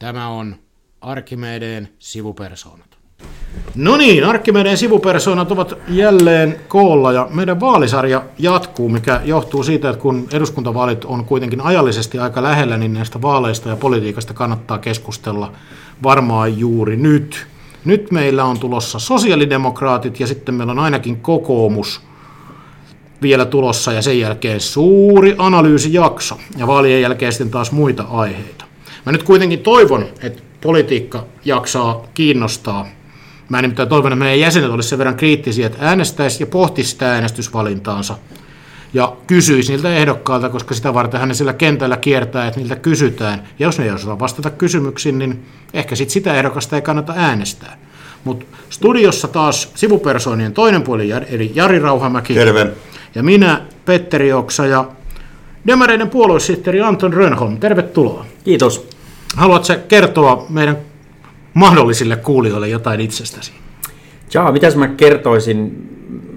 Tämä on Arkimedeen sivupersoonat. No niin, Arkimedeen sivupersoonat ovat jälleen koolla ja meidän vaalisarja jatkuu, mikä johtuu siitä, että kun eduskuntavaalit on kuitenkin ajallisesti aika lähellä, niin näistä vaaleista ja politiikasta kannattaa keskustella varmaan juuri nyt. Nyt meillä on tulossa sosiaalidemokraatit ja sitten meillä on ainakin kokoomus vielä tulossa ja sen jälkeen suuri analyysijakso ja vaalien jälkeen sitten taas muita aiheita. Mä nyt kuitenkin toivon, että politiikka jaksaa kiinnostaa. Mä nimittäin toivon, että meidän jäsenet olisivat sen verran kriittisiä, että äänestäisi ja pohtisi sitä äänestysvalintaansa ja kysyisi niiltä ehdokkaalta, koska sitä varten hän sillä kentällä kiertää, että niiltä kysytään. Ja jos ne ei osaa vastata kysymyksiin, niin ehkä sit sitä ehdokasta ei kannata äänestää. Mutta studiossa taas sivupersoonien toinen puoli, eli Jari Rauhamäki. Terve. Ja minä, Petteri Oksa ja Demareiden puoluesihteeri Anton Rönholm. Tervetuloa. Kiitos. Haluatko kertoa meidän mahdollisille kuulijoille jotain itsestäsi? Jaa, mitäs mä kertoisin?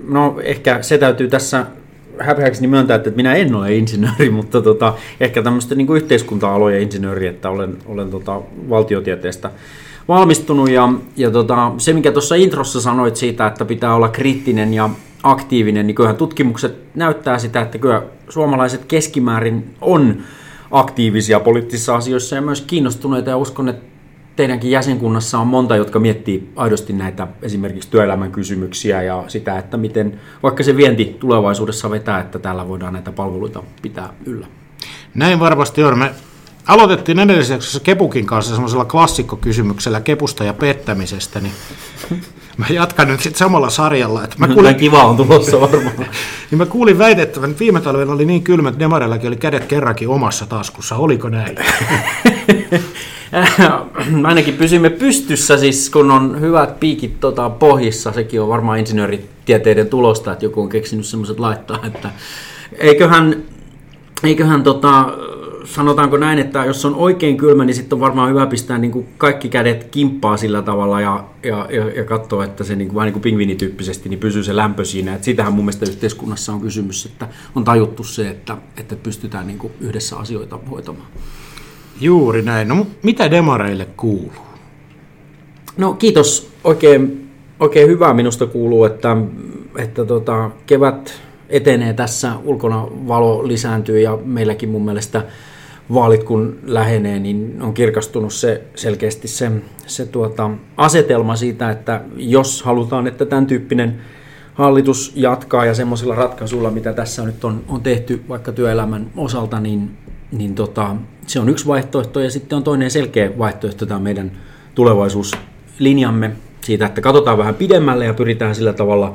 No ehkä se täytyy tässä häpeäksi myöntää, että minä en ole insinööri, mutta tota, ehkä tämmöistä niin yhteiskunta-alojen insinööri, että olen, olen tota, valtiotieteestä valmistunut. Ja, ja tota, se, mikä tuossa introssa sanoit siitä, että pitää olla kriittinen ja aktiivinen, niin kyllähän tutkimukset näyttää sitä, että kyllä suomalaiset keskimäärin on aktiivisia poliittisissa asioissa ja myös kiinnostuneita ja uskon, että teidänkin jäsenkunnassa on monta, jotka miettii aidosti näitä esimerkiksi työelämän kysymyksiä ja sitä, että miten vaikka se vienti tulevaisuudessa vetää, että täällä voidaan näitä palveluita pitää yllä. Näin varmasti on. Me aloitettiin edellisessä Kepukin kanssa semmoisella klassikkokysymyksellä Kepusta ja pettämisestä, niin mä jatkan nyt sitten samalla sarjalla. Että mä kuulin, kiva on tulossa varmaan. niin mä kuulin väitettävän, että viime talvella oli niin kylmä, että Demarellakin oli kädet kerrankin omassa taskussa. Oliko näin? Ainakin pysymme pystyssä, siis kun on hyvät piikit tota, pohjissa. Sekin on varmaan insinööritieteiden tulosta, että joku on keksinyt semmoiset laittaa, että eiköhän, eiköhän tota, sanotaanko näin, että jos on oikein kylmä, niin sitten on varmaan hyvä pistää niin kuin kaikki kädet kimppaa sillä tavalla ja, ja, ja, ja katsoa, että se niin kuin, vähän niin kuin pingvinityyppisesti niin pysyy se lämpö siinä. Et sitähän mun mielestä yhteiskunnassa on kysymys, että on tajuttu se, että, että pystytään niin kuin yhdessä asioita hoitamaan. Juuri näin. No mitä demareille kuuluu? No kiitos. Oikein, oikein hyvää minusta kuuluu, että, että tota, kevät etenee tässä, ulkona valo lisääntyy ja meilläkin mun mielestä vaalit kun lähenee, niin on kirkastunut se selkeästi se, se tuota, asetelma siitä, että jos halutaan, että tämän tyyppinen hallitus jatkaa ja semmoisilla ratkaisuilla, mitä tässä nyt on, on tehty vaikka työelämän osalta, niin, niin tota, se on yksi vaihtoehto ja sitten on toinen selkeä vaihtoehto tämä meidän tulevaisuuslinjamme siitä, että katsotaan vähän pidemmälle ja pyritään sillä tavalla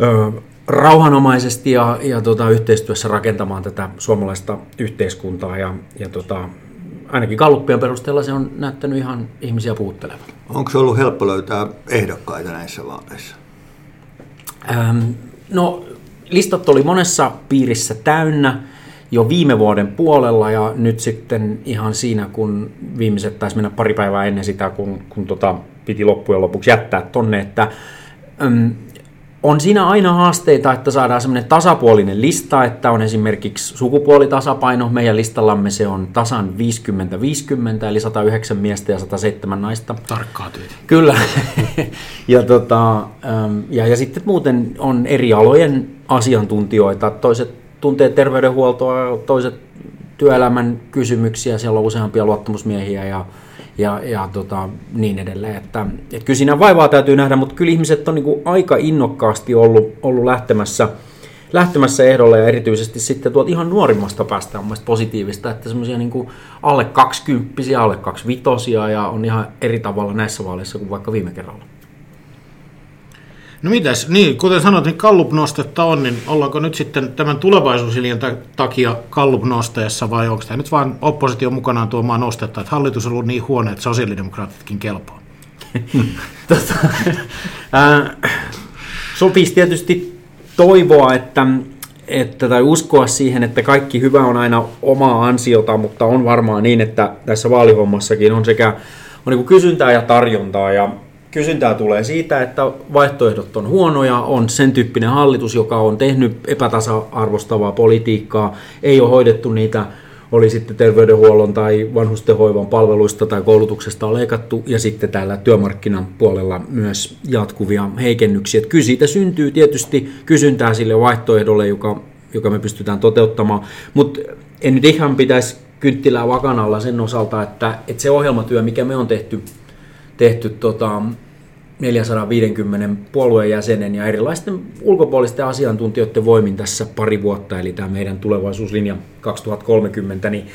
ö, rauhanomaisesti ja, ja tota, yhteistyössä rakentamaan tätä suomalaista yhteiskuntaa ja, ja tota, ainakin kalluppien perusteella se on näyttänyt ihan ihmisiä puuttelevan. Onko se ollut helppo löytää ehdokkaita näissä vaaleissa? Ähm, no listat oli monessa piirissä täynnä jo viime vuoden puolella ja nyt sitten ihan siinä, kun viimeiset taisi mennä pari päivää ennen sitä, kun, kun tota, piti loppujen lopuksi jättää tonne, että äm, on siinä aina haasteita, että saadaan semmoinen tasapuolinen lista, että on esimerkiksi sukupuolitasapaino. Meidän listallamme se on tasan 50-50, eli 109 miestä ja 107 naista. Tarkkaa työtä. Kyllä. ja, tota, ja, ja sitten muuten on eri alojen asiantuntijoita. Toiset tuntee terveydenhuoltoa, toiset työelämän kysymyksiä. Siellä on useampia luottamusmiehiä ja ja, ja tota, niin edelleen. Että, et kyllä siinä vaivaa täytyy nähdä, mutta kyllä ihmiset on niin kuin aika innokkaasti ollut, ollut lähtemässä, lähtemässä ehdolle ja erityisesti sitten tuolta ihan nuorimmasta päästä on mielestäni positiivista, että semmoisia niin alle 20 alle 25 ja on ihan eri tavalla näissä vaaleissa kuin vaikka viime kerralla. No mitäs, niin kuten sanoit, niin Kallup-nostetta on, niin ollaanko nyt sitten tämän tulevaisuusiljan takia Kallup-nosteessa vai onko tämä nyt vain oppositio mukanaan tuomaan nostetta, että hallitus on ollut niin huono, että sosiaalidemokraatitkin kelpaa? tota, äh, sopisi tietysti toivoa, että, että, tai uskoa siihen, että kaikki hyvä on aina omaa ansiota, mutta on varmaan niin, että tässä vaalihommassakin on sekä on niin kysyntää ja tarjontaa, ja Kysyntää tulee siitä, että vaihtoehdot on huonoja, on sen tyyppinen hallitus, joka on tehnyt epätasa-arvostavaa politiikkaa, ei ole hoidettu niitä oli sitten terveydenhuollon tai vanhustenhoivan palveluista tai koulutuksesta on leikattu, ja sitten täällä työmarkkinan puolella myös jatkuvia heikennyksiä. Kyllä siitä syntyy tietysti kysyntää sille vaihtoehdolle, joka, joka me pystytään toteuttamaan, mutta en nyt ihan pitäisi kynttilää vakanalla sen osalta, että, että se ohjelmatyö, mikä me on tehty, tehty tota, 450 puolueen jäsenen ja erilaisten ulkopuolisten asiantuntijoiden voimin tässä pari vuotta, eli tämä meidän tulevaisuuslinja 2030, niin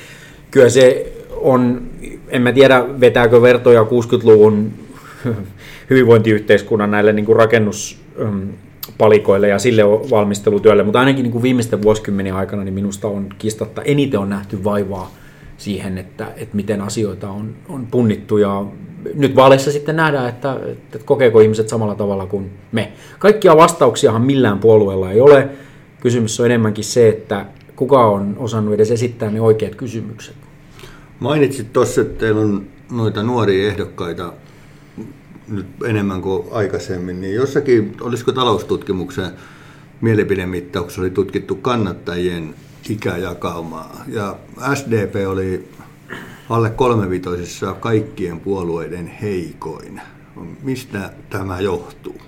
kyllä se on, en mä tiedä vetääkö vertoja 60-luvun hyvinvointiyhteiskunnan näille niin kuin rakennuspalikoille ja sille valmistelutyölle, mutta ainakin niin kuin viimeisten vuosikymmenen aikana niin minusta on kistatta eniten on nähty vaivaa siihen, että, että miten asioita on, on punnittu ja nyt vaaleissa sitten nähdään, että, että kokeeko ihmiset samalla tavalla kuin me. Kaikkia vastauksiahan millään puolueella ei ole. Kysymys on enemmänkin se, että kuka on osannut edes esittää ne oikeat kysymykset. Mainitsit tuossa, että teillä on noita nuoria ehdokkaita nyt enemmän kuin aikaisemmin, niin jossakin, olisiko taloustutkimuksen mielipidemittauksessa oli tutkittu kannattajien ikäjakaumaa. Ja SDP oli alle kolmevitoisissa kaikkien puolueiden heikoin. Mistä tämä johtuu?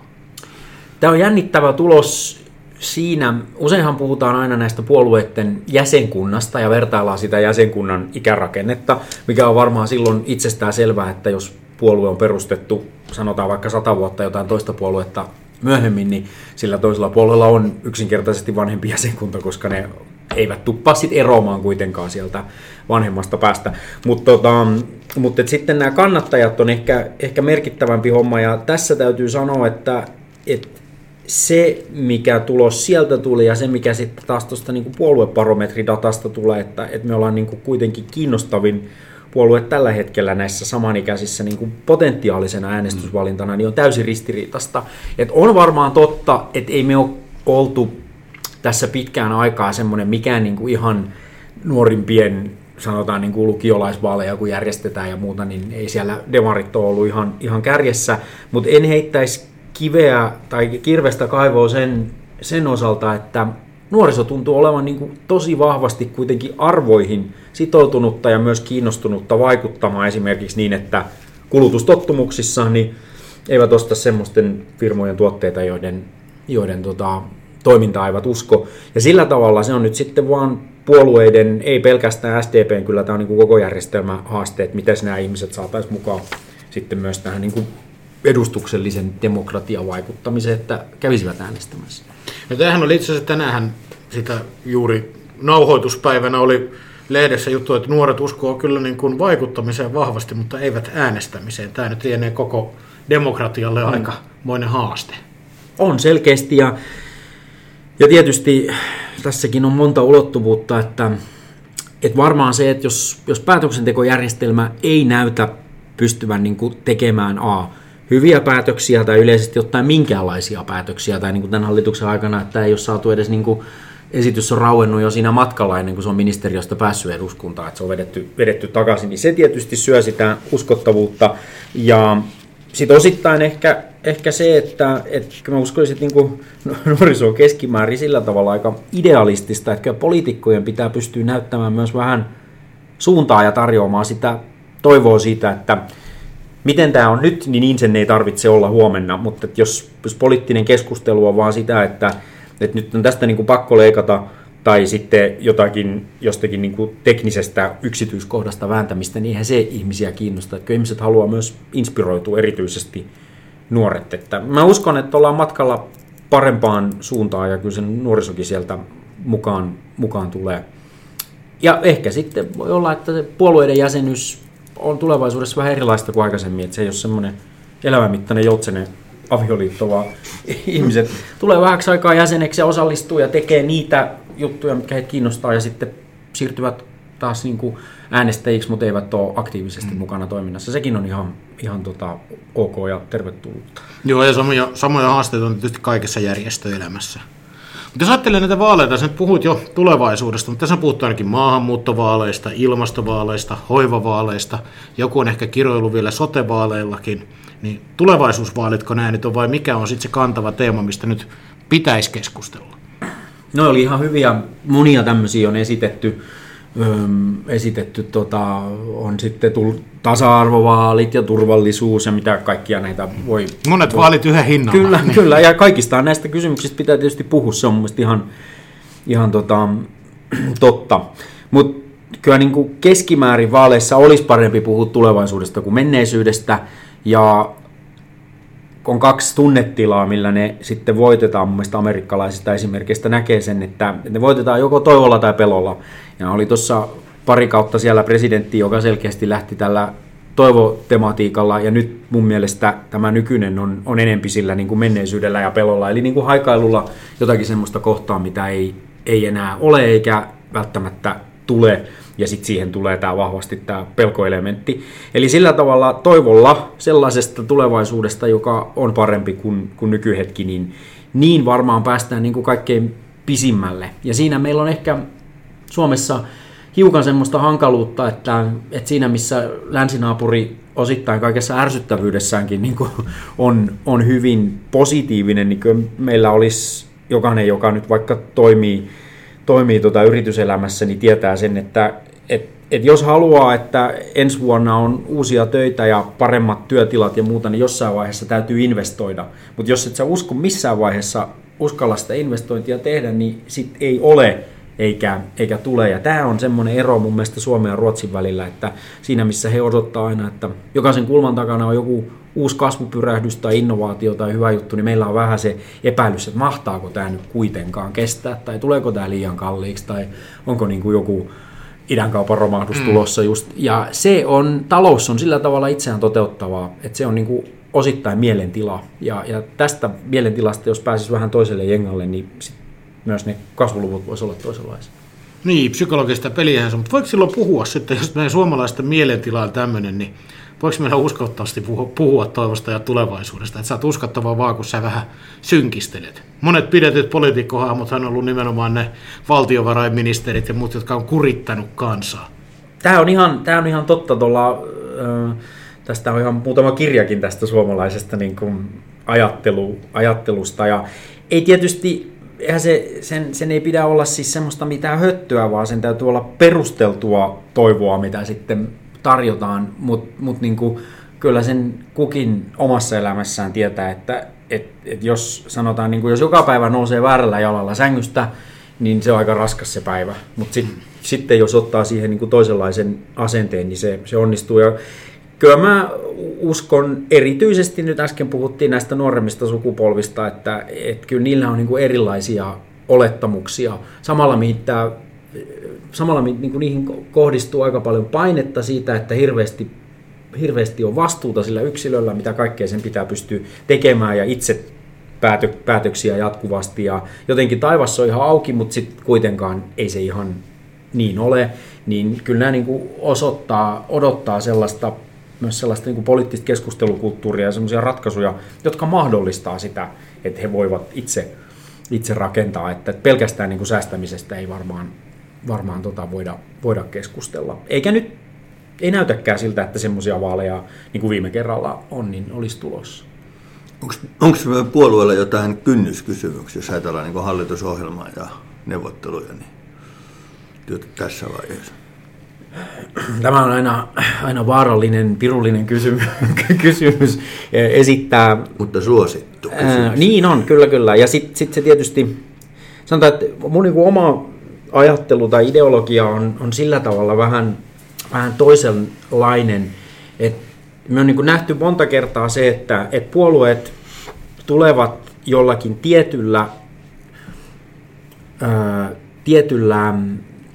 Tämä on jännittävä tulos siinä, useinhan puhutaan aina näistä puolueiden jäsenkunnasta ja vertaillaan sitä jäsenkunnan ikärakennetta, mikä on varmaan silloin itsestään selvää, että jos puolue on perustettu, sanotaan vaikka sata vuotta jotain toista puoluetta myöhemmin, niin sillä toisella puolella on yksinkertaisesti vanhempi jäsenkunta, koska ne eivät tuppaa sitten eroamaan kuitenkaan sieltä vanhemmasta päästä. Mutta tota, mut sitten nämä kannattajat on ehkä, ehkä merkittävämpi homma, ja tässä täytyy sanoa, että, että se, mikä tulos sieltä tuli ja se, mikä sitten taas tuosta niin puolueparometridatasta tulee, että, että me ollaan niin kuin kuitenkin kiinnostavin puolue tällä hetkellä näissä samanikäisissä niin kuin potentiaalisena äänestysvalintana, niin on täysin ristiriitasta. Et on varmaan totta, että ei me ole oltu tässä pitkään aikaa semmoinen mikään niin kuin ihan nuorimpien sanotaan niin kuin lukiolaisvaaleja, kun järjestetään ja muuta, niin ei siellä demarit ole ollut ihan, ihan kärjessä, mutta en heittäisi kiveä tai kirvestä kaivoa sen, sen osalta, että nuoriso tuntuu olevan niin kuin tosi vahvasti kuitenkin arvoihin sitoutunutta ja myös kiinnostunutta vaikuttamaan esimerkiksi niin, että kulutustottumuksissa niin eivät osta semmoisten firmojen tuotteita, joiden, joiden tota, toimintaa eivät usko. Ja sillä tavalla se on nyt sitten vaan puolueiden, ei pelkästään SDPn, kyllä tämä on niin kuin koko järjestelmä haaste, että miten nämä ihmiset saataisiin mukaan sitten myös tähän niin kuin edustuksellisen demokratian vaikuttamiseen, että kävisivät äänestämässä. No tämähän oli itse asiassa tänään sitä juuri nauhoituspäivänä oli lehdessä juttu, että nuoret uskoo kyllä niin kuin vaikuttamiseen vahvasti, mutta eivät äänestämiseen. Tämä nyt lienee koko demokratialle mm. aika moinen haaste. On selkeästi ja ja tietysti tässäkin on monta ulottuvuutta, että, että varmaan se, että jos, jos päätöksentekojärjestelmä ei näytä pystyvän niin kuin tekemään A, hyviä päätöksiä tai yleisesti ottaen minkäänlaisia päätöksiä tai niin kuin tämän hallituksen aikana, että ei ole saatu edes niin kuin esitys on rauennut jo siinä matkalla ennen kuin se on ministeriöstä päässyt eduskuntaan, että se on vedetty, vedetty takaisin, niin se tietysti syö sitä uskottavuutta. Ja sitten osittain ehkä, ehkä se, että, että mä uskoisin, että niin nuoriso on keskimäärin sillä tavalla aika idealistista, että poliitikkojen pitää pystyä näyttämään myös vähän suuntaa ja tarjoamaan sitä toivoa siitä, että miten tämä on nyt, niin niin sen ei tarvitse olla huomenna, mutta jos, jos poliittinen keskustelu on vaan sitä, että, että nyt on tästä niin kuin pakko leikata tai sitten jotakin jostakin niin kuin teknisestä yksityiskohdasta vääntämistä, niin eihän se ihmisiä kiinnosta. Että ihmiset haluaa myös inspiroitua erityisesti nuoret. Että mä uskon, että ollaan matkalla parempaan suuntaan ja kyllä se nuorisokin sieltä mukaan, mukaan tulee. Ja ehkä sitten voi olla, että puolueiden jäsenyys on tulevaisuudessa vähän erilaista kuin aikaisemmin, että se ei ole semmoinen elämänmittainen joutsenen avioliitto, vaan ihmiset tulee vähäksi aikaa jäseneksi ja osallistuu ja tekee niitä juttuja, mitkä heitä kiinnostaa ja sitten siirtyvät taas niin kuin äänestäjiksi, mutta eivät ole aktiivisesti mm. mukana toiminnassa. Sekin on ihan, ihan tota, ok ja tervetullutta. Joo, ja samoja, samoja haasteita on tietysti kaikessa järjestöelämässä. Mutta jos ajattelee näitä vaaleita, sä nyt puhuit jo tulevaisuudesta, mutta tässä puhuttu ainakin maahanmuuttovaaleista, ilmastovaaleista, hoivavaaleista, joku on ehkä kiroilu vielä sotevaaleillakin, niin tulevaisuusvaalitko nämä nyt on vai mikä on sitten se kantava teema, mistä nyt pitäisi keskustella? No oli ihan hyviä, monia tämmöisiä on esitetty. Esitetty, tota, on sitten tullut tasa-arvovaalit ja turvallisuus ja mitä kaikkia näitä voi... Monet vaalit yhden hinnalla. Kyllä, niin. kyllä, ja kaikista näistä kysymyksistä pitää tietysti puhua, se on mun mielestä ihan, ihan tota, totta. Mutta kyllä niin kuin keskimäärin vaaleissa olisi parempi puhua tulevaisuudesta kuin menneisyydestä, ja on kaksi tunnetilaa, millä ne sitten voitetaan. Mun mielestä amerikkalaisista esimerkistä näkee sen, että ne voitetaan joko toivolla tai pelolla. Ja oli tuossa pari kautta siellä presidentti, joka selkeästi lähti tällä toivotematiikalla, ja nyt mun mielestä tämä nykyinen on, on enempi sillä niin kuin menneisyydellä ja pelolla, eli niin kuin haikailulla jotakin semmoista kohtaa, mitä ei, ei enää ole eikä välttämättä tule ja sitten siihen tulee tämä vahvasti tämä pelkoelementti. Eli sillä tavalla toivolla sellaisesta tulevaisuudesta, joka on parempi kuin, kuin nykyhetki, niin, niin varmaan päästään niin kuin kaikkein pisimmälle. Ja siinä meillä on ehkä Suomessa hiukan semmoista hankaluutta, että, että siinä missä länsinaapuri osittain kaikessa ärsyttävyydessäänkin niin kuin on, on hyvin positiivinen, niin meillä olisi jokainen, joka nyt vaikka toimii toimii tuota yrityselämässä, niin tietää sen, että et, et jos haluaa, että ensi vuonna on uusia töitä ja paremmat työtilat ja muuta, niin jossain vaiheessa täytyy investoida. Mutta jos et sä usko missään vaiheessa uskalla sitä investointia tehdä, niin sit ei ole eikä, eikä tule. Ja tämä on semmoinen ero mun mielestä Suomen ja Ruotsin välillä, että siinä missä he odottaa aina, että jokaisen kulman takana on joku uusi kasvupyrähdys tai innovaatio tai hyvä juttu, niin meillä on vähän se epäilys, että mahtaako tämä nyt kuitenkaan kestää, tai tuleeko tämä liian kalliiksi, tai onko niin kuin joku idänkaupan romahdus mm. tulossa just. Ja se on, talous on sillä tavalla itseään toteuttavaa, että se on niin kuin osittain mielentila. Ja, ja tästä mielentilasta, jos pääsisi vähän toiselle jengalle, niin sit myös ne kasvuluvut voisi olla toisenlaisia. Niin, psykologista peliä, mutta voiko silloin puhua sitten, jos meidän suomalaisten mielentila on tämmöinen, niin voiko meillä uskottavasti puhua, toivosta ja tulevaisuudesta, että sä oot uskottava vaan, kun sä vähän synkistelet. Monet pidetyt poliitikkohahmot on ollut nimenomaan ne valtiovarainministerit ja muut, jotka on kurittanut kansaa. Tämä on ihan, tämä on ihan totta tuolla, äh, tästä on ihan muutama kirjakin tästä suomalaisesta niin kuin ajattelu, ajattelusta ja ei tietysti eihän se, sen, sen ei pidä olla siis semmoista mitään höttöä, vaan sen täytyy olla perusteltua toivoa, mitä sitten tarjotaan, mutta mut niinku, kyllä sen kukin omassa elämässään tietää, että et, et jos sanotaan, niinku, jos joka päivä nousee väärällä jalalla sängystä, niin se on aika raskas se päivä. Mutta sit, sitten jos ottaa siihen niinku toisenlaisen asenteen, niin se, se onnistuu. Ja kyllä mä uskon, erityisesti nyt äsken puhuttiin näistä nuoremmista sukupolvista, että, että kyllä niillä on niinku erilaisia olettamuksia. Samalla mitä samalla niin kuin niihin kohdistuu aika paljon painetta siitä, että hirveästi, hirveästi on vastuuta sillä yksilöllä, mitä kaikkea sen pitää pystyä tekemään ja itse päätö, päätöksiä jatkuvasti. Ja jotenkin taivassa on ihan auki, mutta sitten kuitenkaan ei se ihan niin ole. Niin kyllä nämä niin kuin osoittaa, odottaa sellaista myös sellaista niin kuin poliittista keskustelukulttuuria ja sellaisia ratkaisuja, jotka mahdollistaa sitä, että he voivat itse, itse rakentaa. Että pelkästään niin kuin säästämisestä ei varmaan varmaan tota voida, voida keskustella. Eikä nyt, ei näytäkään siltä, että semmoisia vaaleja, niin kuin viime kerralla on, niin olisi tulossa. Onko puolueella jotain kynnyskysymyksiä, jos ajatellaan niin hallitusohjelmaa ja neuvotteluja niin tässä vaiheessa? Tämä on aina, aina vaarallinen, pirullinen kysymys, kysymys esittää. Mutta suosittu kysymys. Ää, niin on, kyllä kyllä. Ja sitten sit se tietysti, sanotaan, että mun niin oma ajattelu tai ideologia on, on sillä tavalla vähän, vähän toisenlainen, että me on niin nähty monta kertaa se, että, että puolueet tulevat jollakin tietyllä, ää, tietyllä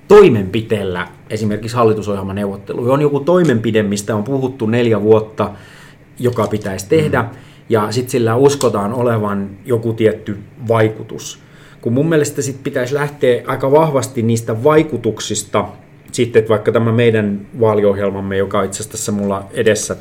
toimenpiteellä esimerkiksi hallitusohjelman neuvottelu. On joku toimenpide, mistä on puhuttu neljä vuotta, joka pitäisi tehdä, mm. ja sitten sillä uskotaan olevan joku tietty vaikutus kun mun mielestä sit pitäisi lähteä aika vahvasti niistä vaikutuksista, sitten että vaikka tämä meidän vaaliohjelmamme, joka on itse asiassa tässä mulla edessä,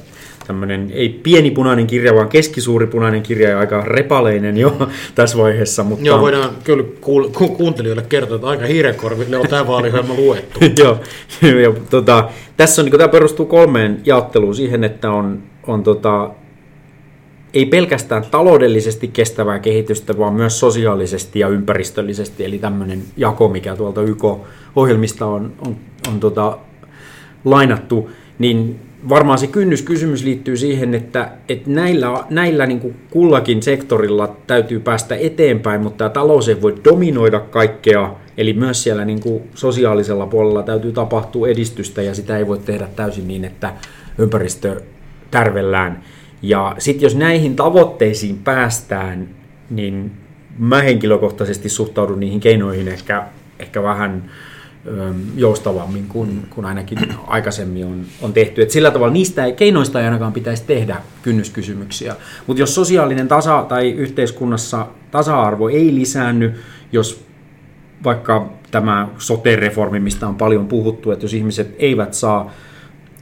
tämmöinen ei pieni punainen kirja, vaan keskisuuri punainen kirja ja aika repaleinen jo tässä vaiheessa. Mutta... Joo, voidaan kyllä kuul- ku- kuuntelijoille kertoa, että aika hiirenkorville on tämä vaaliohjelma luettu. Joo, ja, tota, tässä on, niin tämä perustuu kolmeen jaotteluun siihen, että on, on tota, ei pelkästään taloudellisesti kestävää kehitystä, vaan myös sosiaalisesti ja ympäristöllisesti. Eli tämmöinen jako, mikä tuolta YK-ohjelmista on, on, on tota, lainattu, niin varmaan se kynnyskysymys liittyy siihen, että, että näillä, näillä niin kuin kullakin sektorilla täytyy päästä eteenpäin, mutta tämä talous ei voi dominoida kaikkea, eli myös siellä niin kuin sosiaalisella puolella täytyy tapahtua edistystä ja sitä ei voi tehdä täysin niin, että ympäristö tärvellään. Ja sitten jos näihin tavoitteisiin päästään, niin mä henkilökohtaisesti suhtaudun niihin keinoihin ehkä, ehkä vähän joustavammin kuin, kuin ainakin aikaisemmin on, on tehty. Et sillä tavalla niistä ei, keinoista ei ainakaan pitäisi tehdä kynnyskysymyksiä. Mutta jos sosiaalinen tasa tai yhteiskunnassa tasa-arvo ei lisäänny, jos vaikka tämä sote-reformi, mistä on paljon puhuttu, että jos ihmiset eivät saa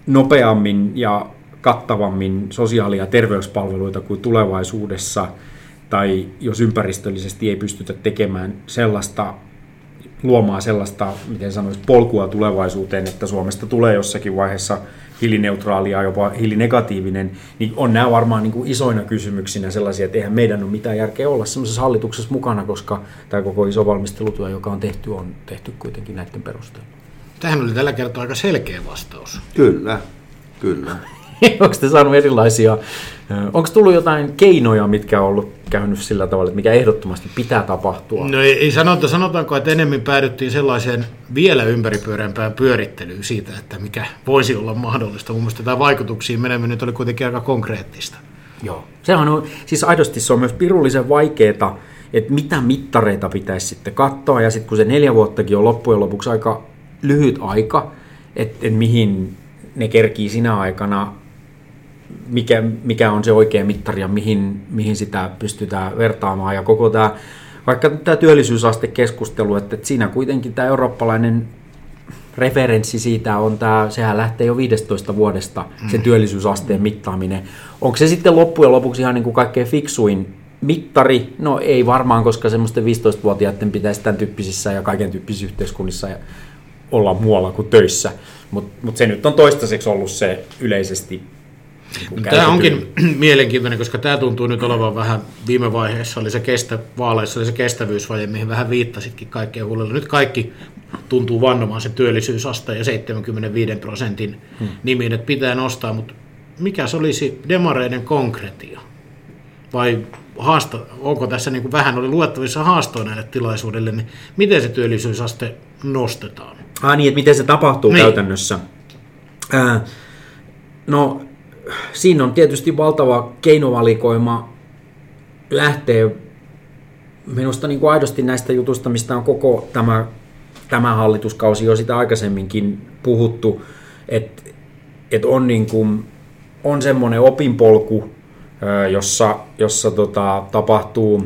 nopeammin ja kattavammin sosiaali- ja terveyspalveluita kuin tulevaisuudessa, tai jos ympäristöllisesti ei pystytä tekemään sellaista luomaan sellaista, miten sanoisi, polkua tulevaisuuteen, että Suomesta tulee jossakin vaiheessa hiilineutraali ja jopa hiilinegatiivinen, niin on nämä varmaan niin kuin isoina kysymyksinä sellaisia, että eihän meidän ole mitään järkeä olla sellaisessa hallituksessa mukana, koska tämä koko iso valmistelutyö, joka on tehty, on tehty kuitenkin näiden perusteella. Tähän oli tällä kertaa aika selkeä vastaus. Kyllä, kyllä. Onko te saanut erilaisia, onko tullut jotain keinoja, mitkä on ollut käynyt sillä tavalla, että mikä ehdottomasti pitää tapahtua? No ei, ei sanota, sanotaanko, että enemmän päädyttiin sellaiseen vielä ympäripyöreämpään pyörittelyyn siitä, että mikä voisi olla mahdollista. Mun mielestä tämä vaikutuksiin meneminen nyt oli kuitenkin aika konkreettista. Joo, se on, siis aidosti se on myös pirullisen vaikeaa, että mitä mittareita pitäisi sitten katsoa, ja sitten kun se neljä vuottakin on loppujen lopuksi aika lyhyt aika, että et mihin ne kerkii sinä aikana mikä, mikä on se oikea mittari ja mihin, mihin sitä pystytään vertaamaan. Ja koko tämä, vaikka tämä työllisyysastekeskustelu, että, että siinä kuitenkin tämä eurooppalainen referenssi siitä on tämä, sehän lähtee jo 15 vuodesta, se mm. työllisyysasteen mittaaminen. Onko se sitten loppujen lopuksi ihan niin kuin kaikkein fiksuin mittari? No ei varmaan, koska semmoisten 15-vuotiaiden pitäisi tämän tyyppisissä ja kaiken tyyppisissä yhteiskunnissa olla muualla kuin töissä. Mutta mut se nyt on toistaiseksi ollut se yleisesti tämä onkin mielenkiintoinen, koska tämä tuntuu nyt olevan vähän viime vaiheessa, oli se kestä, vaaleissa oli se kestävyysvaje, mihin vähän viittasitkin kaikkeen huolella. Nyt kaikki tuntuu vannomaan se työllisyysaste ja 75 prosentin hmm. nimiin, että pitää nostaa, mutta mikä se olisi demareiden konkretia? Vai haasta, onko tässä niin kuin vähän oli luettavissa haastoa näille tilaisuudelle, niin miten se työllisyysaste nostetaan? Ah niin, että miten se tapahtuu niin. käytännössä? Äh, no siinä on tietysti valtava keinovalikoima lähtee minusta niin kuin aidosti näistä jutusta, mistä on koko tämä, tämä hallituskausi jo sitä aikaisemminkin puhuttu, että et on, niin kuin, on semmoinen opinpolku, jossa, jossa tota, tapahtuu,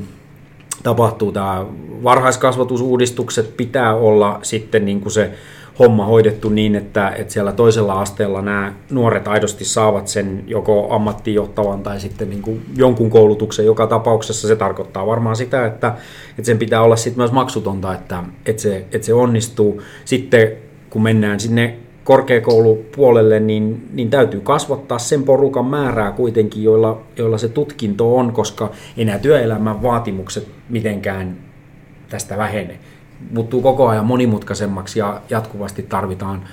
tapahtuu tämä varhaiskasvatusuudistukset, pitää olla sitten niin kuin se homma hoidettu niin, että, että siellä toisella asteella nämä nuoret aidosti saavat sen joko ammattijohtavan tai sitten niin kuin jonkun koulutuksen. Joka tapauksessa se tarkoittaa varmaan sitä, että, että sen pitää olla sitten myös maksutonta, että, että, se, että se onnistuu. Sitten kun mennään sinne korkeakoulupuolelle, niin, niin täytyy kasvattaa sen porukan määrää kuitenkin, joilla, joilla se tutkinto on, koska enää työelämän vaatimukset mitenkään tästä vähene muuttuu koko ajan monimutkaisemmaksi ja jatkuvasti tarvitaan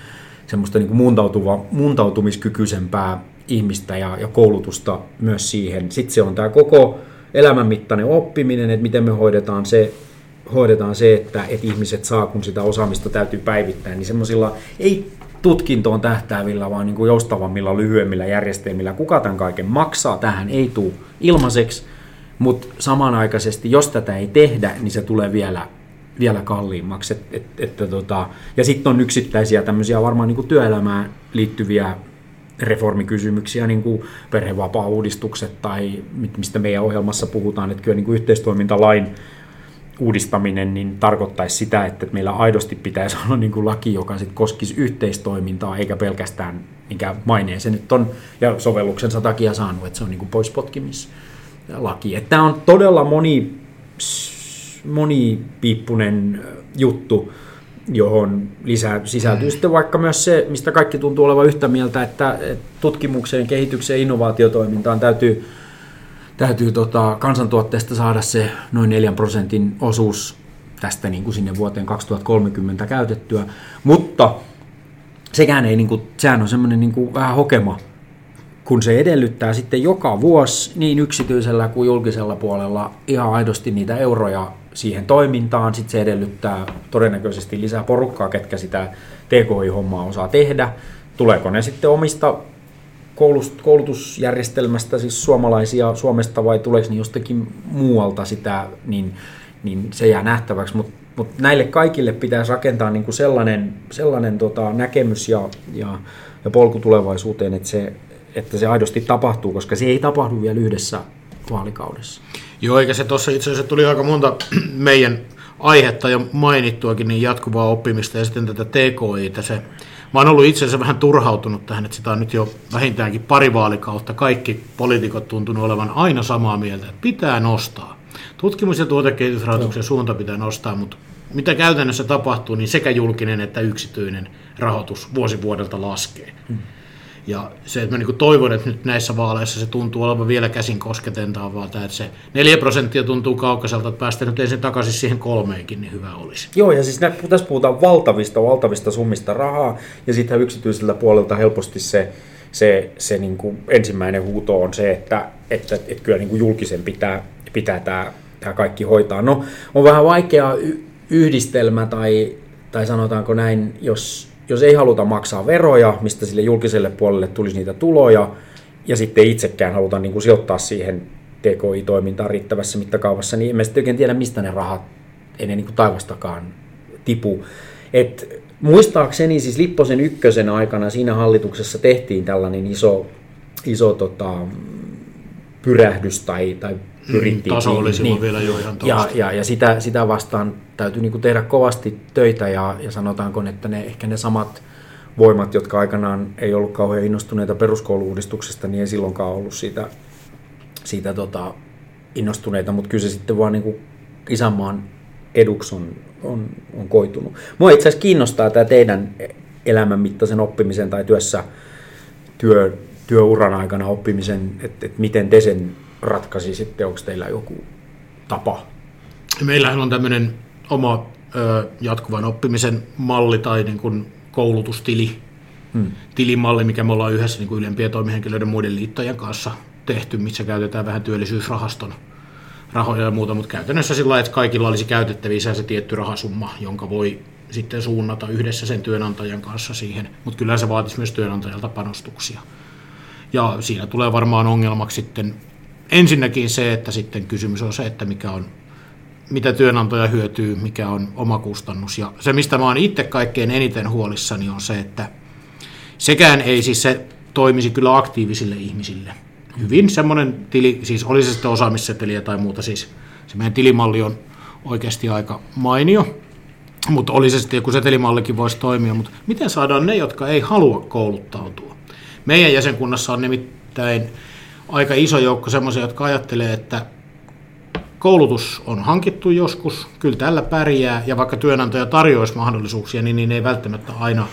semmoista niin kuin muuntautuva, muuntautumiskykyisempää ihmistä ja, ja koulutusta myös siihen. Sitten se on tämä koko elämänmittainen oppiminen, että miten me hoidetaan se, hoidetaan se että, että ihmiset saa, kun sitä osaamista täytyy päivittää, niin semmoisilla ei tutkintoon tähtäävillä, vaan niin kuin joustavammilla, lyhyemmillä järjestelmillä. Kuka tämän kaiken maksaa? Tähän ei tule ilmaiseksi, mutta samanaikaisesti, jos tätä ei tehdä, niin se tulee vielä vielä kalliimmaksi. Et, et, että tota, ja sitten on yksittäisiä tämmöisiä varmaan niin kuin työelämään liittyviä reformikysymyksiä, niin kuin perhevapaa-uudistukset tai mistä meidän ohjelmassa puhutaan, että kyllä niin kuin yhteistoimintalain uudistaminen niin tarkoittaisi sitä, että meillä aidosti pitäisi olla niin kuin laki, joka sit koskisi yhteistoimintaa, eikä pelkästään mikä maineen se nyt on, ja sovelluksensa takia saanut, että se on niin kuin poispotkimislaki. Tämä on todella moni monipiippunen juttu, johon lisää, sisältyy mm. sitten vaikka myös se, mistä kaikki tuntuu olevan yhtä mieltä, että tutkimukseen, kehitykseen, innovaatiotoimintaan täytyy, täytyy tota, kansantuotteesta saada se noin 4 prosentin osuus tästä niin kuin sinne vuoteen 2030 käytettyä, mutta sekään ei, niin kuin, sehän on semmoinen niin kuin vähän hokema, kun se edellyttää sitten joka vuosi niin yksityisellä kuin julkisella puolella ihan aidosti niitä euroja siihen toimintaan, sitten se edellyttää todennäköisesti lisää porukkaa, ketkä sitä TKI-hommaa osaa tehdä. Tuleeko ne sitten omista koulutusjärjestelmästä, siis suomalaisia Suomesta vai tuleeko ne jostakin muualta sitä, niin, niin se jää nähtäväksi, mutta mut näille kaikille pitäisi rakentaa niinku sellainen, sellainen tota näkemys ja, ja, ja polku tulevaisuuteen, että se, että se aidosti tapahtuu, koska se ei tapahdu vielä yhdessä vaalikaudessa. Joo, eikä se tuossa itse asiassa tuli aika monta meidän aihetta jo mainittuakin, niin jatkuvaa oppimista ja sitten tätä TKI, se Mä oon ollut itse asiassa vähän turhautunut tähän, että sitä on nyt jo vähintäänkin pari vaalikautta. Kaikki poliitikot tuntunut olevan aina samaa mieltä, että pitää nostaa. Tutkimus- ja tuotekehitysrahoituksen suunta pitää nostaa, mutta mitä käytännössä tapahtuu, niin sekä julkinen että yksityinen rahoitus vuosi vuodelta laskee. Hmm. Ja se, että mä niin toivon, että nyt näissä vaaleissa se tuntuu olevan vielä käsin kosketentaa, että se 4 prosenttia tuntuu kaukaiselta, että päästä nyt ensin takaisin siihen kolmeenkin, niin hyvä olisi. Joo, ja siis tässä puhutaan valtavista, valtavista summista rahaa, ja sitten yksityiseltä puolelta helposti se, se, se niin kuin ensimmäinen huuto on se, että, että, että, että kyllä niin kuin julkisen pitää, pitää tämä, tämä kaikki hoitaa. No, on vähän vaikea yhdistelmä, tai, tai sanotaanko näin, jos jos ei haluta maksaa veroja, mistä sille julkiselle puolelle tulisi niitä tuloja, ja sitten itsekään haluta niin kuin sijoittaa siihen TKI-toimintaan riittävässä mittakaavassa, niin emme sitten oikein tiedä, mistä ne rahat ei ne niin kuin taivastakaan tipu. Et muistaakseni siis Lipposen ykkösen aikana siinä hallituksessa tehtiin tällainen iso, iso tota, pyrähdys tai, tai pyrittiin. Taso oli niin, vielä jo ihan ja, ja, ja sitä, sitä vastaan täytyy niin tehdä kovasti töitä ja, ja sanotaanko, että ne, ehkä ne samat voimat, jotka aikanaan ei ollut kauhean innostuneita peruskouluudistuksesta, niin ei silloinkaan ollut siitä, siitä tota, innostuneita, mutta kyllä se sitten vaan niin isänmaan eduksi on, on, on koitunut. Mua itse asiassa kiinnostaa tämä teidän elämänmittaisen oppimisen tai työssä työ, työuran aikana oppimisen, että, että miten te sen ratkaisi sitten, onko teillä joku tapa? Meillähän on tämmöinen oma ö, jatkuvan oppimisen malli tai niin kuin koulutustili, hmm. tilimalli, mikä me ollaan yhdessä niin kuin ylempien toimihenkilöiden muiden liittojen kanssa tehty, missä käytetään vähän työllisyysrahaston rahoja ja muuta, mutta käytännössä sillä lailla, että kaikilla olisi käytettävissä se tietty rahasumma, jonka voi sitten suunnata yhdessä sen työnantajan kanssa siihen, mutta kyllä se vaatisi myös työnantajalta panostuksia. Ja siinä tulee varmaan ongelmaksi sitten ensinnäkin se, että sitten kysymys on se, että mikä on, mitä työnantaja hyötyy, mikä on oma kustannus. Ja se, mistä mä oon itse kaikkein eniten huolissani, on se, että sekään ei siis se toimisi kyllä aktiivisille ihmisille. Hyvin semmoinen tili, siis oli se sitten osaamisseteliä tai muuta, siis se meidän tilimalli on oikeasti aika mainio, mutta oli se sitten joku setelimallikin voisi toimia, mutta miten saadaan ne, jotka ei halua kouluttautua? Meidän jäsenkunnassa on nimittäin aika iso joukko semmoisia, jotka ajattelee, että koulutus on hankittu joskus, kyllä tällä pärjää, ja vaikka työnantaja tarjoaisi mahdollisuuksia, niin, niin ei välttämättä aina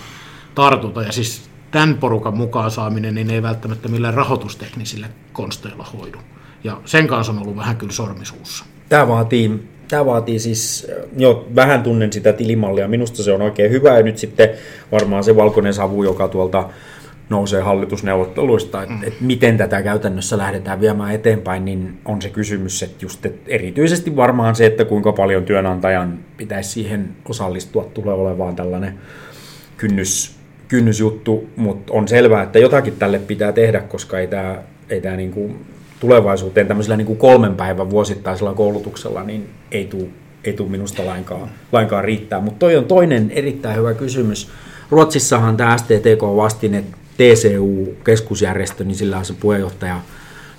tartuta. Ja siis tämän porukan mukaan saaminen niin ei välttämättä millään rahoitusteknisillä konsteilla hoidu. Ja sen kanssa on ollut vähän kyllä sormisuussa. Tämä vaatii, tämä vaatii siis, jo vähän tunnen sitä tilimallia, minusta se on oikein hyvä, ja nyt sitten varmaan se valkoinen savu, joka tuolta nousee hallitusneuvotteluista, että mm. et miten tätä käytännössä lähdetään viemään eteenpäin, niin on se kysymys, että just että erityisesti varmaan se, että kuinka paljon työnantajan pitäisi siihen osallistua, tulee olevaan tällainen kynnys, kynnysjuttu, mutta on selvää, että jotakin tälle pitää tehdä, koska ei tämä ei tää niinku tulevaisuuteen tämmöisellä niinku kolmen päivän vuosittaisella koulutuksella niin ei tule ei tuu minusta lainkaan, lainkaan riittää. Mutta toi on toinen erittäin hyvä kysymys. Ruotsissahan tämä STTK-vastine TCU-keskusjärjestö, niin sillä on se puheenjohtaja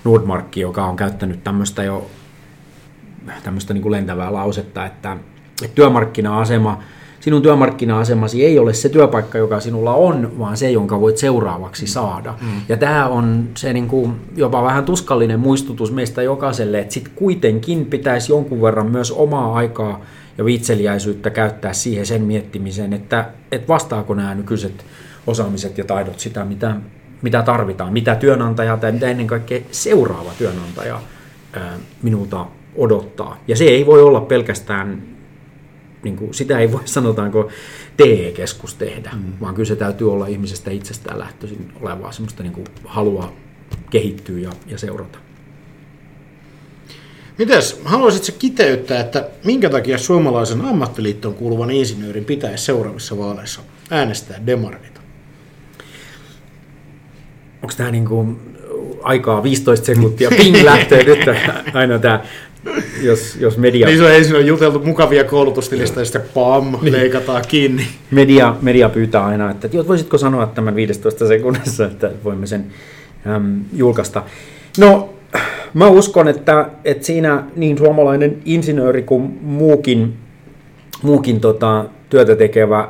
Nordmarkki, joka on käyttänyt tämmöistä jo tämmöistä niin kuin lentävää lausetta, että, että työmarkkina-asema, sinun työmarkkina-asemasi ei ole se työpaikka, joka sinulla on, vaan se, jonka voit seuraavaksi saada. Mm. Ja tämä on se niin kuin jopa vähän tuskallinen muistutus meistä jokaiselle, että sitten kuitenkin pitäisi jonkun verran myös omaa aikaa ja viitseliäisyyttä käyttää siihen sen miettimiseen, että, että vastaako nämä nykyiset osaamiset ja taidot sitä, mitä, mitä tarvitaan, mitä työnantaja tai mitä ennen kaikkea seuraava työnantaja minulta odottaa. Ja se ei voi olla pelkästään, niin kuin, sitä ei voi sanotaanko TE-keskus tehdä, mm. vaan kyllä se täytyy olla ihmisestä itsestään lähtöisin olevaa semmoista niin kuin halua kehittyä ja, ja seurata. Mites, haluaisitko kiteyttää, että minkä takia suomalaisen ammattiliittoon kuuluvan insinöörin pitäisi seuraavissa vaaleissa äänestää demareita? Onko tämä niin kuin aikaa 15 sekuntia, ping lähtee nyt aina tämä jos, jos media... Niin se on ensin on juteltu mukavia koulutustilista ja sitten pam, niin. leikataan kiinni. Media, media pyytää aina, että voisitko sanoa tämän 15 sekunnissa, että voimme sen äm, julkaista. No, mä uskon, että, että siinä niin suomalainen insinööri kuin muukin, muukin tota, työtä tekevä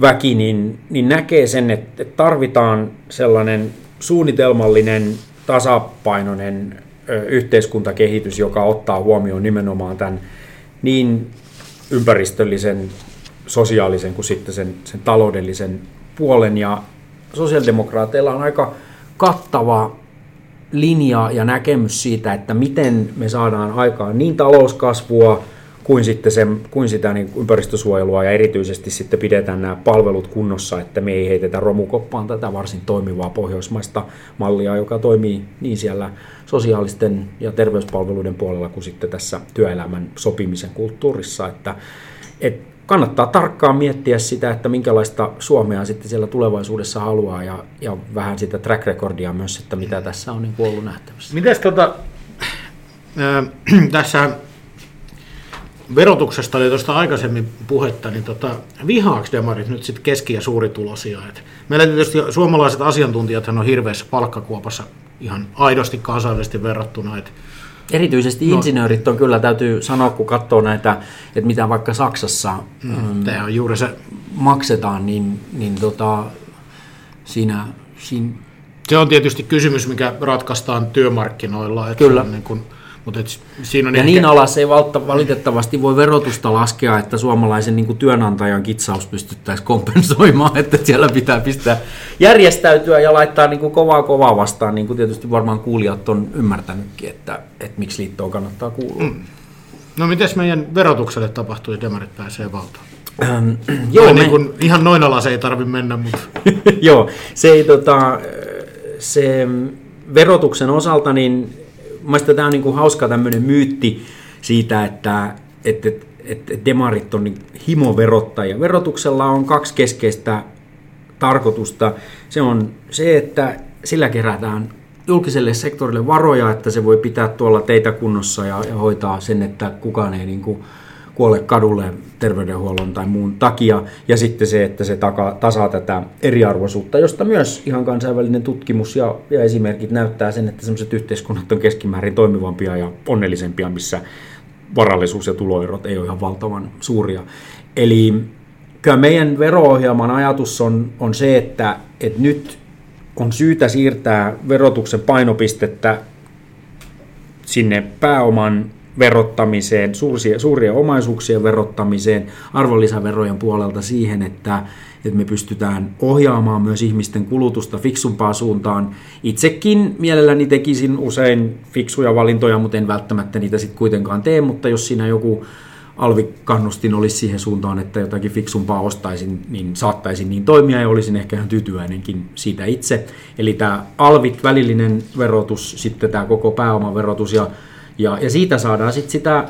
väki, niin, niin näkee sen, että tarvitaan sellainen suunnitelmallinen, tasapainoinen yhteiskuntakehitys, joka ottaa huomioon nimenomaan tämän niin ympäristöllisen, sosiaalisen kuin sitten sen, sen taloudellisen puolen. Ja sosiaalidemokraateilla on aika kattava linja ja näkemys siitä, että miten me saadaan aikaan niin talouskasvua kuin, sitten se, kuin sitä niin ympäristösuojelua ja erityisesti sitten pidetään nämä palvelut kunnossa, että me ei heitetä romukoppaan tätä varsin toimivaa pohjoismaista mallia, joka toimii niin siellä sosiaalisten ja terveyspalveluiden puolella kuin sitten tässä työelämän sopimisen kulttuurissa, että, että kannattaa tarkkaan miettiä sitä, että minkälaista Suomea sitten siellä tulevaisuudessa haluaa ja, ja vähän sitä track recordia myös, että mitä tässä on niin ollut nähtävissä. Mites tota, äh, tässä verotuksesta oli tuosta aikaisemmin puhetta, niin tota, vihaaks demarit nyt sitten keski- ja suuritulosia? Et meillä tietysti suomalaiset asiantuntijat on hirveässä palkkakuopassa ihan aidosti kansainvälisesti verrattuna. Et Erityisesti no, insinöörit on kyllä, täytyy sanoa, kun katsoo näitä, että mitä vaikka Saksassa mm, mm on juuri se. maksetaan, niin, niin tota, siinä, siinä... Se on tietysti kysymys, mikä ratkaistaan työmarkkinoilla. Että kyllä. niin kuin, mutta et siinä on ja ehkä... niin alas ei valitettavasti voi verotusta laskea, että suomalaisen niin kuin työnantajan kitsaus pystyttäisiin kompensoimaan, että siellä pitää pistää järjestäytyä ja laittaa niin kuin kovaa kovaa vastaan, niin kuin tietysti varmaan kuulijat on ymmärtänytkin, että, että miksi liittoon kannattaa kuulua. Mm. No miten meidän verotukselle tapahtuu, jos demarit pääsee valtaan? Ähm, joo, me... niin kuin, ihan noin alas ei tarvitse mennä, mutta... joo, se ei tota, se verotuksen osalta, niin Mielestäni tämä on niin kuin hauska tämmöinen myytti siitä, että, että, että demarit on niin himoverottajia. Verotuksella on kaksi keskeistä tarkoitusta. Se on se, että sillä kerätään julkiselle sektorille varoja, että se voi pitää tuolla teitä kunnossa ja, ja hoitaa sen, että kukaan ei niin kuin kuole kadulle terveydenhuollon tai muun takia. Ja sitten se, että se taka, tasaa tätä eriarvoisuutta, josta myös ihan kansainvälinen tutkimus ja, ja esimerkit näyttää sen, että sellaiset yhteiskunnat on keskimäärin toimivampia ja onnellisempia, missä varallisuus- ja tuloerot ei ole ihan valtavan suuria. Eli kyllä meidän vero-ohjelman ajatus on, on se, että, että nyt on syytä siirtää verotuksen painopistettä sinne pääoman verottamiseen, suuria, suuria omaisuuksien verottamiseen, arvonlisäverojen puolelta siihen, että, että me pystytään ohjaamaan myös ihmisten kulutusta fiksumpaan suuntaan. Itsekin mielelläni tekisin usein fiksuja valintoja, mutta en välttämättä niitä sitten kuitenkaan tee, mutta jos siinä joku alvikannustin olisi siihen suuntaan, että jotakin fiksumpaa ostaisin, niin saattaisin niin toimia ja olisin ehkä ihan tyytyväinenkin siitä itse. Eli tämä alvit, välillinen verotus, sitten tämä koko pääomaverotus ja ja, ja siitä saadaan sitten sitä,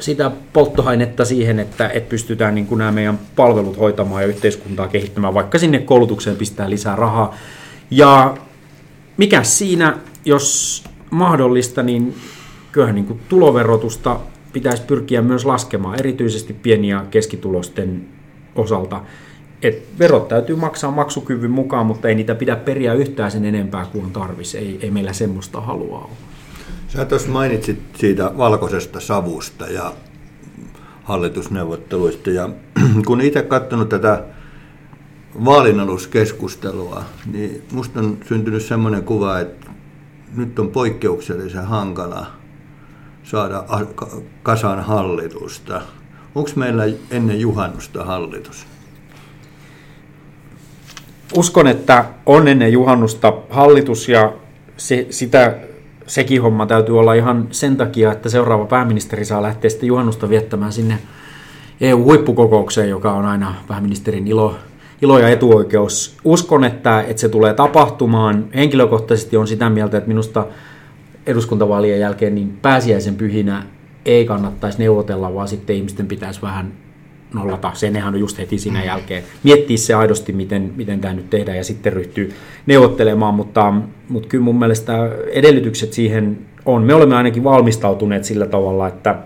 sitä polttoainetta siihen, että, että pystytään niin kuin nämä meidän palvelut hoitamaan ja yhteiskuntaa kehittämään, vaikka sinne koulutukseen pistää lisää rahaa. Ja mikä siinä, jos mahdollista, niin kyllähän niin tuloverotusta pitäisi pyrkiä myös laskemaan, erityisesti pieni- ja keskitulosten osalta. Et verot täytyy maksaa maksukyvyn mukaan, mutta ei niitä pidä periä yhtään sen enempää kuin on tarvis. Ei, ei meillä semmoista halua ole. Sä tuossa mainitsit siitä valkoisesta savusta ja hallitusneuvotteluista. Ja kun itse katsonut tätä vaalinaluskeskustelua, niin musta on syntynyt semmoinen kuva, että nyt on poikkeuksellisen hankala saada kasan hallitusta. Onko meillä ennen juhannusta hallitus? Uskon, että on ennen juhannusta hallitus ja se, sitä sekin homma täytyy olla ihan sen takia, että seuraava pääministeri saa lähteä sitten juhannusta viettämään sinne EU-huippukokoukseen, joka on aina pääministerin ilo, ilo ja etuoikeus. Uskon, että, että se tulee tapahtumaan. Henkilökohtaisesti on sitä mieltä, että minusta eduskuntavaalien jälkeen niin pääsiäisen pyhinä ei kannattaisi neuvotella, vaan sitten ihmisten pitäisi vähän nollata. Senhän on just heti siinä mm. jälkeen. Miettiä se aidosti, miten, miten tämä nyt tehdään ja sitten ryhtyy neuvottelemaan, mutta, mutta kyllä mun mielestä edellytykset siihen on. Me olemme ainakin valmistautuneet sillä tavalla, että,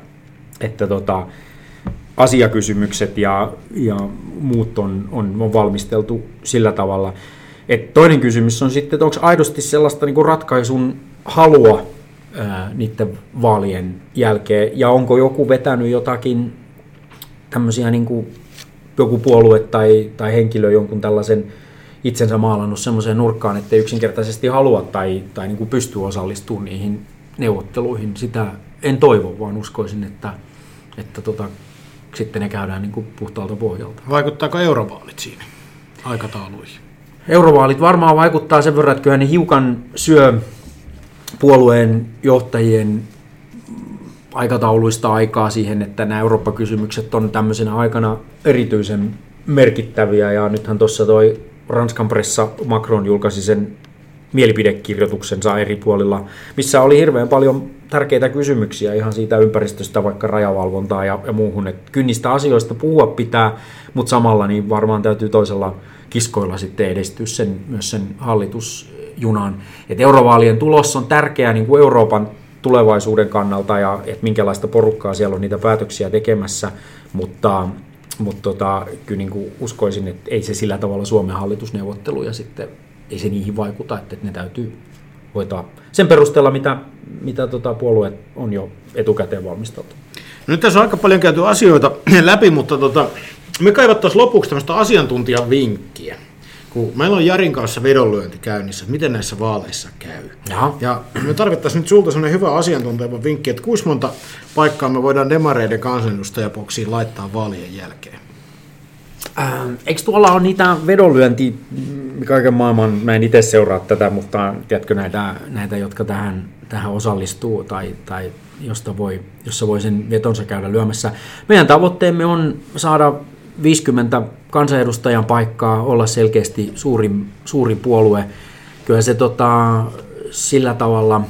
että tota, asiakysymykset ja, ja muut on, on, on valmisteltu sillä tavalla. Et toinen kysymys on sitten, että onko aidosti sellaista niin ratkaisun halua ää, niiden vaalien jälkeen, ja onko joku vetänyt jotakin tämmöisiä niin kuin joku puolue tai, tai henkilö jonkun tällaisen itsensä maalannut semmoiseen nurkkaan, että ei yksinkertaisesti halua tai, tai niin kuin pysty osallistumaan niihin neuvotteluihin. Sitä en toivo, vaan uskoisin, että, että tota, sitten ne käydään niin kuin puhtaalta pohjalta. Vaikuttaako eurovaalit siinä aikatauluihin? Eurovaalit varmaan vaikuttaa sen verran, että kyllä ne hiukan syö puolueen johtajien aikatauluista aikaa siihen, että nämä Eurooppa-kysymykset on tämmöisenä aikana erityisen merkittäviä. Ja nythän tuossa toi Ranskan pressa Macron julkaisi sen mielipidekirjoituksensa eri puolilla, missä oli hirveän paljon tärkeitä kysymyksiä ihan siitä ympäristöstä, vaikka rajavalvontaa ja, ja muuhun. Et kynnistä asioista puhua pitää, mutta samalla niin varmaan täytyy toisella kiskoilla sitten edistyä sen, myös sen hallitusjunan. Et eurovaalien tulos on tärkeä niin kuin Euroopan tulevaisuuden kannalta ja että minkälaista porukkaa siellä on niitä päätöksiä tekemässä, mutta, mutta tota, kyllä niin kuin uskoisin, että ei se sillä tavalla Suomen hallitusneuvotteluja sitten, ei se niihin vaikuta, että ne täytyy hoitaa sen perusteella, mitä, mitä tota puolueet on jo etukäteen valmisteltu. Nyt tässä on aika paljon käyty asioita läpi, mutta tota, me kaivattaisiin lopuksi tämmöistä asiantuntijavinkkiä kun meillä on Jarin kanssa vedonlyönti käynnissä, että miten näissä vaaleissa käy. Jaha. Ja me tarvittaisiin nyt sulta sellainen hyvä asiantunteva vinkki, että kuinka monta paikkaa me voidaan demareiden kansanedustajaboksiin laittaa vaalien jälkeen? Ähm, eikö tuolla ole niitä vedonlyönti, kaiken maailman, mä en itse seuraa tätä, mutta tiedätkö näitä, näitä jotka tähän, tähän osallistuu tai, tai josta voi, jossa voi sen vetonsa käydä lyömässä. Meidän tavoitteemme on saada 50 kansanedustajan paikkaa, olla selkeästi suurin, suurin puolue. Kyllä se tota, sillä tavalla,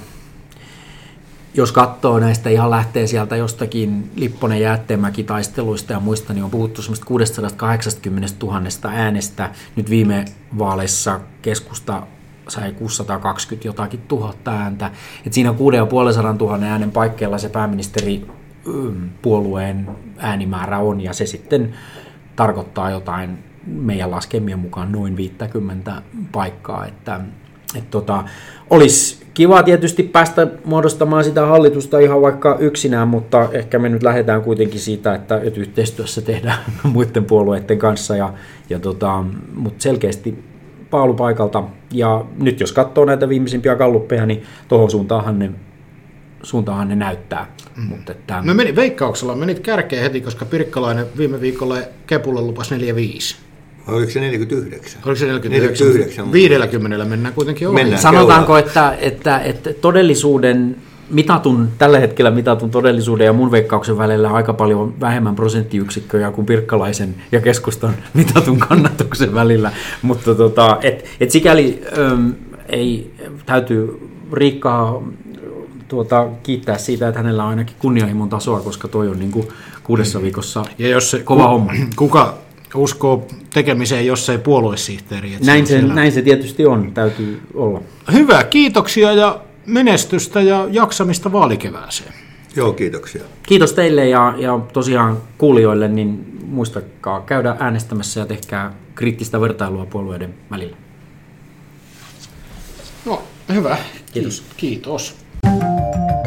jos katsoo näistä ihan lähtee sieltä jostakin Lipponen Jäätteenmäki taisteluista ja muista, niin on puhuttu 680 000 äänestä. Nyt viime vaaleissa keskusta sai 620 jotakin tuhatta ääntä. Et siinä 6500 000 äänen paikkeilla se pääministeri puolueen äänimäärä on, ja se sitten tarkoittaa jotain meidän laskemien mukaan noin 50 paikkaa, että, että tota, olisi kiva tietysti päästä muodostamaan sitä hallitusta ihan vaikka yksinään, mutta ehkä me nyt lähdetään kuitenkin siitä, että, että yhteistyössä tehdään muiden puolueiden kanssa, ja, ja tota, mutta selkeästi paalupaikalta. Ja nyt jos katsoo näitä viimeisimpiä kalluppeja, niin tuohon suuntaanhan ne suuntaanhan ne näyttää. Mm. Mutta että... No meni, veikkauksella menit kärkeen heti, koska Pirkkalainen viime viikolla Kepulle lupasi 4-5. Oliko se 49? Oliko se 49? 49 50 mennään kuitenkin mennään Sanotaanko, että, että, että todellisuuden mitatun, tällä hetkellä mitatun todellisuuden ja mun veikkauksen välillä aika paljon vähemmän prosenttiyksikköjä kuin Pirkkalaisen ja keskustan mitatun kannatuksen välillä. Mutta tota, et, et sikäli äm, ei, täytyy Riikkaa tuota, kiittää siitä, että hänellä on ainakin kunnianhimon tasoa, koska toi on niin kuin kuudessa viikossa ja jos se, kova ku, homma. Kuka uskoo tekemiseen, jos ei puoluesihteeri? Näin se, näin se tietysti on, täytyy olla. Hyvä, kiitoksia ja menestystä ja jaksamista vaalikevääseen. Joo, kiitoksia. Kiitos teille ja, ja tosiaan kuulijoille, niin muistakaa käydä äänestämässä ja tehkää kriittistä vertailua puolueiden välillä. No, hyvä. Kiitos. Kiitos. Thank you.